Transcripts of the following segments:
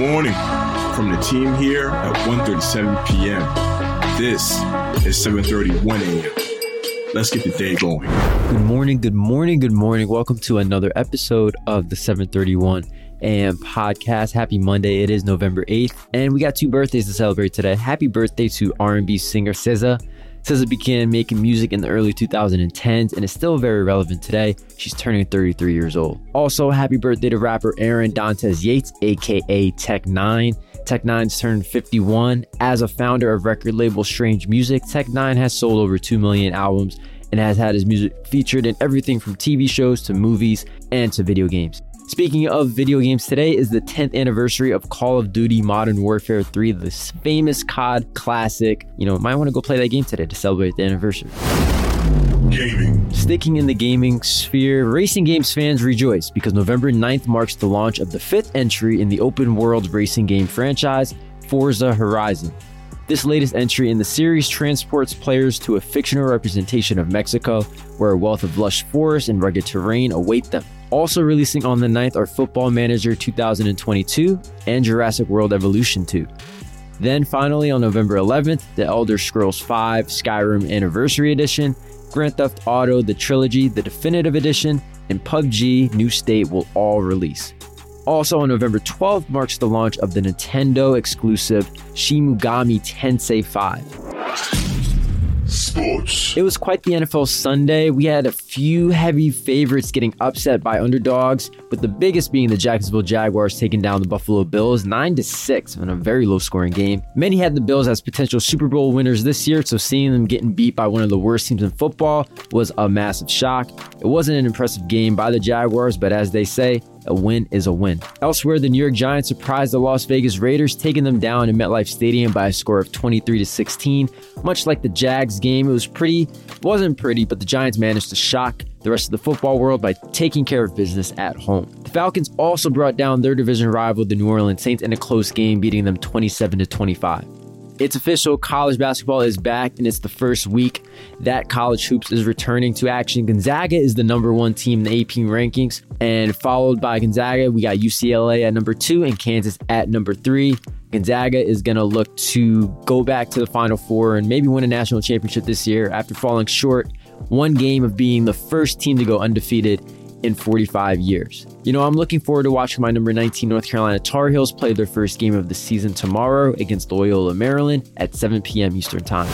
morning from the team here at 1:37 p.m. This is 7:31 a.m. Let's get the day going. Good morning, good morning, good morning. Welcome to another episode of the 731 AM podcast. Happy Monday. It is November 8th, and we got two birthdays to celebrate today. Happy birthday to R&B singer SZA. SZA began making music in the early 2010s and is still very relevant today. She's turning 33 years old. Also, happy birthday to rapper Aaron Dontez Yates, aka Tech N9ne. Tech N9ne's turned 51. As a founder of record label Strange Music, Tech N9ne has sold over 2 million albums and has had his music featured in everything from TV shows to movies and to video games. Speaking of video games, today is the 10th anniversary of Call of Duty Modern Warfare 3, this famous COD classic. You know, might want to go play that game today to celebrate the anniversary. Gaming. Sticking in the gaming sphere, racing games fans rejoice because November 9th marks the launch of the fifth entry in the open world racing game franchise, Forza Horizon. This latest entry in the series transports players to a fictional representation of Mexico, where a wealth of lush forests and rugged terrain await them. Also releasing on the 9th are Football Manager 2022 and Jurassic World Evolution 2. Then finally on November 11th, The Elder Scrolls V Skyrim Anniversary Edition, Grand Theft Auto The Trilogy The Definitive Edition, and PUBG New State will all release. Also on November 12th marks the launch of the Nintendo exclusive Shin Megami Tensei 5. Sports. It was quite the NFL Sunday. We had a few heavy favorites getting upset by underdogs, with the biggest being the Jacksonville Jaguars taking down the Buffalo Bills 9 to 6 in a very low scoring game. Many had the Bills as potential Super Bowl winners this year, so seeing them getting beat by one of the worst teams in football was a massive shock. It wasn't an impressive game by the Jaguars, but as they say, a win is a win. Elsewhere, the New York Giants surprised the Las Vegas Raiders, taking them down in MetLife Stadium by a score of 23 to 16. Much like the Jags game, it was pretty, wasn't pretty, but the Giants managed to shock the rest of the football world by taking care of business at home. The Falcons also brought down their division rival, the New Orleans Saints, in a close game, beating them 27 to 25. It's official. College basketball is back, and it's the first week that college hoops is returning to action. Gonzaga is the number one team in the AP rankings, and followed by Gonzaga, we got UCLA at number two and Kansas at number three. Gonzaga is going to look to go back to the Final Four and maybe win a national championship this year after falling short one game of being the first team to go undefeated in 45 years. You know, I'm looking forward to watching my number 19 North Carolina Tar Heels play their first game of the season tomorrow against Loyola, Maryland at 7 p.m. Eastern Time.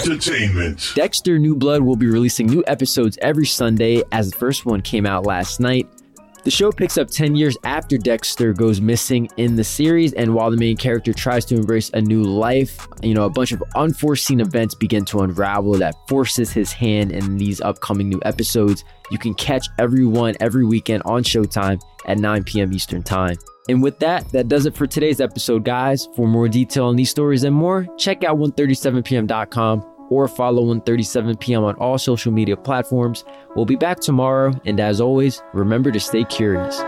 Entertainment. Dexter New Blood will be releasing new episodes every Sunday, as the first one came out last night. The show picks up 10 years after Dexter goes missing in the series, and while the main character tries to embrace a new life, you know, a bunch of unforeseen events begin to unravel that forces his hand in these upcoming new episodes. You can catch everyone every weekend on Showtime at 9 p.m. Eastern Time. And with that, that does it for today's episode, guys. For more detail on these stories and more, check out 137pm.com or follow 137 p.m. on all social media platforms. We'll be back tomorrow, and as always, remember to stay curious.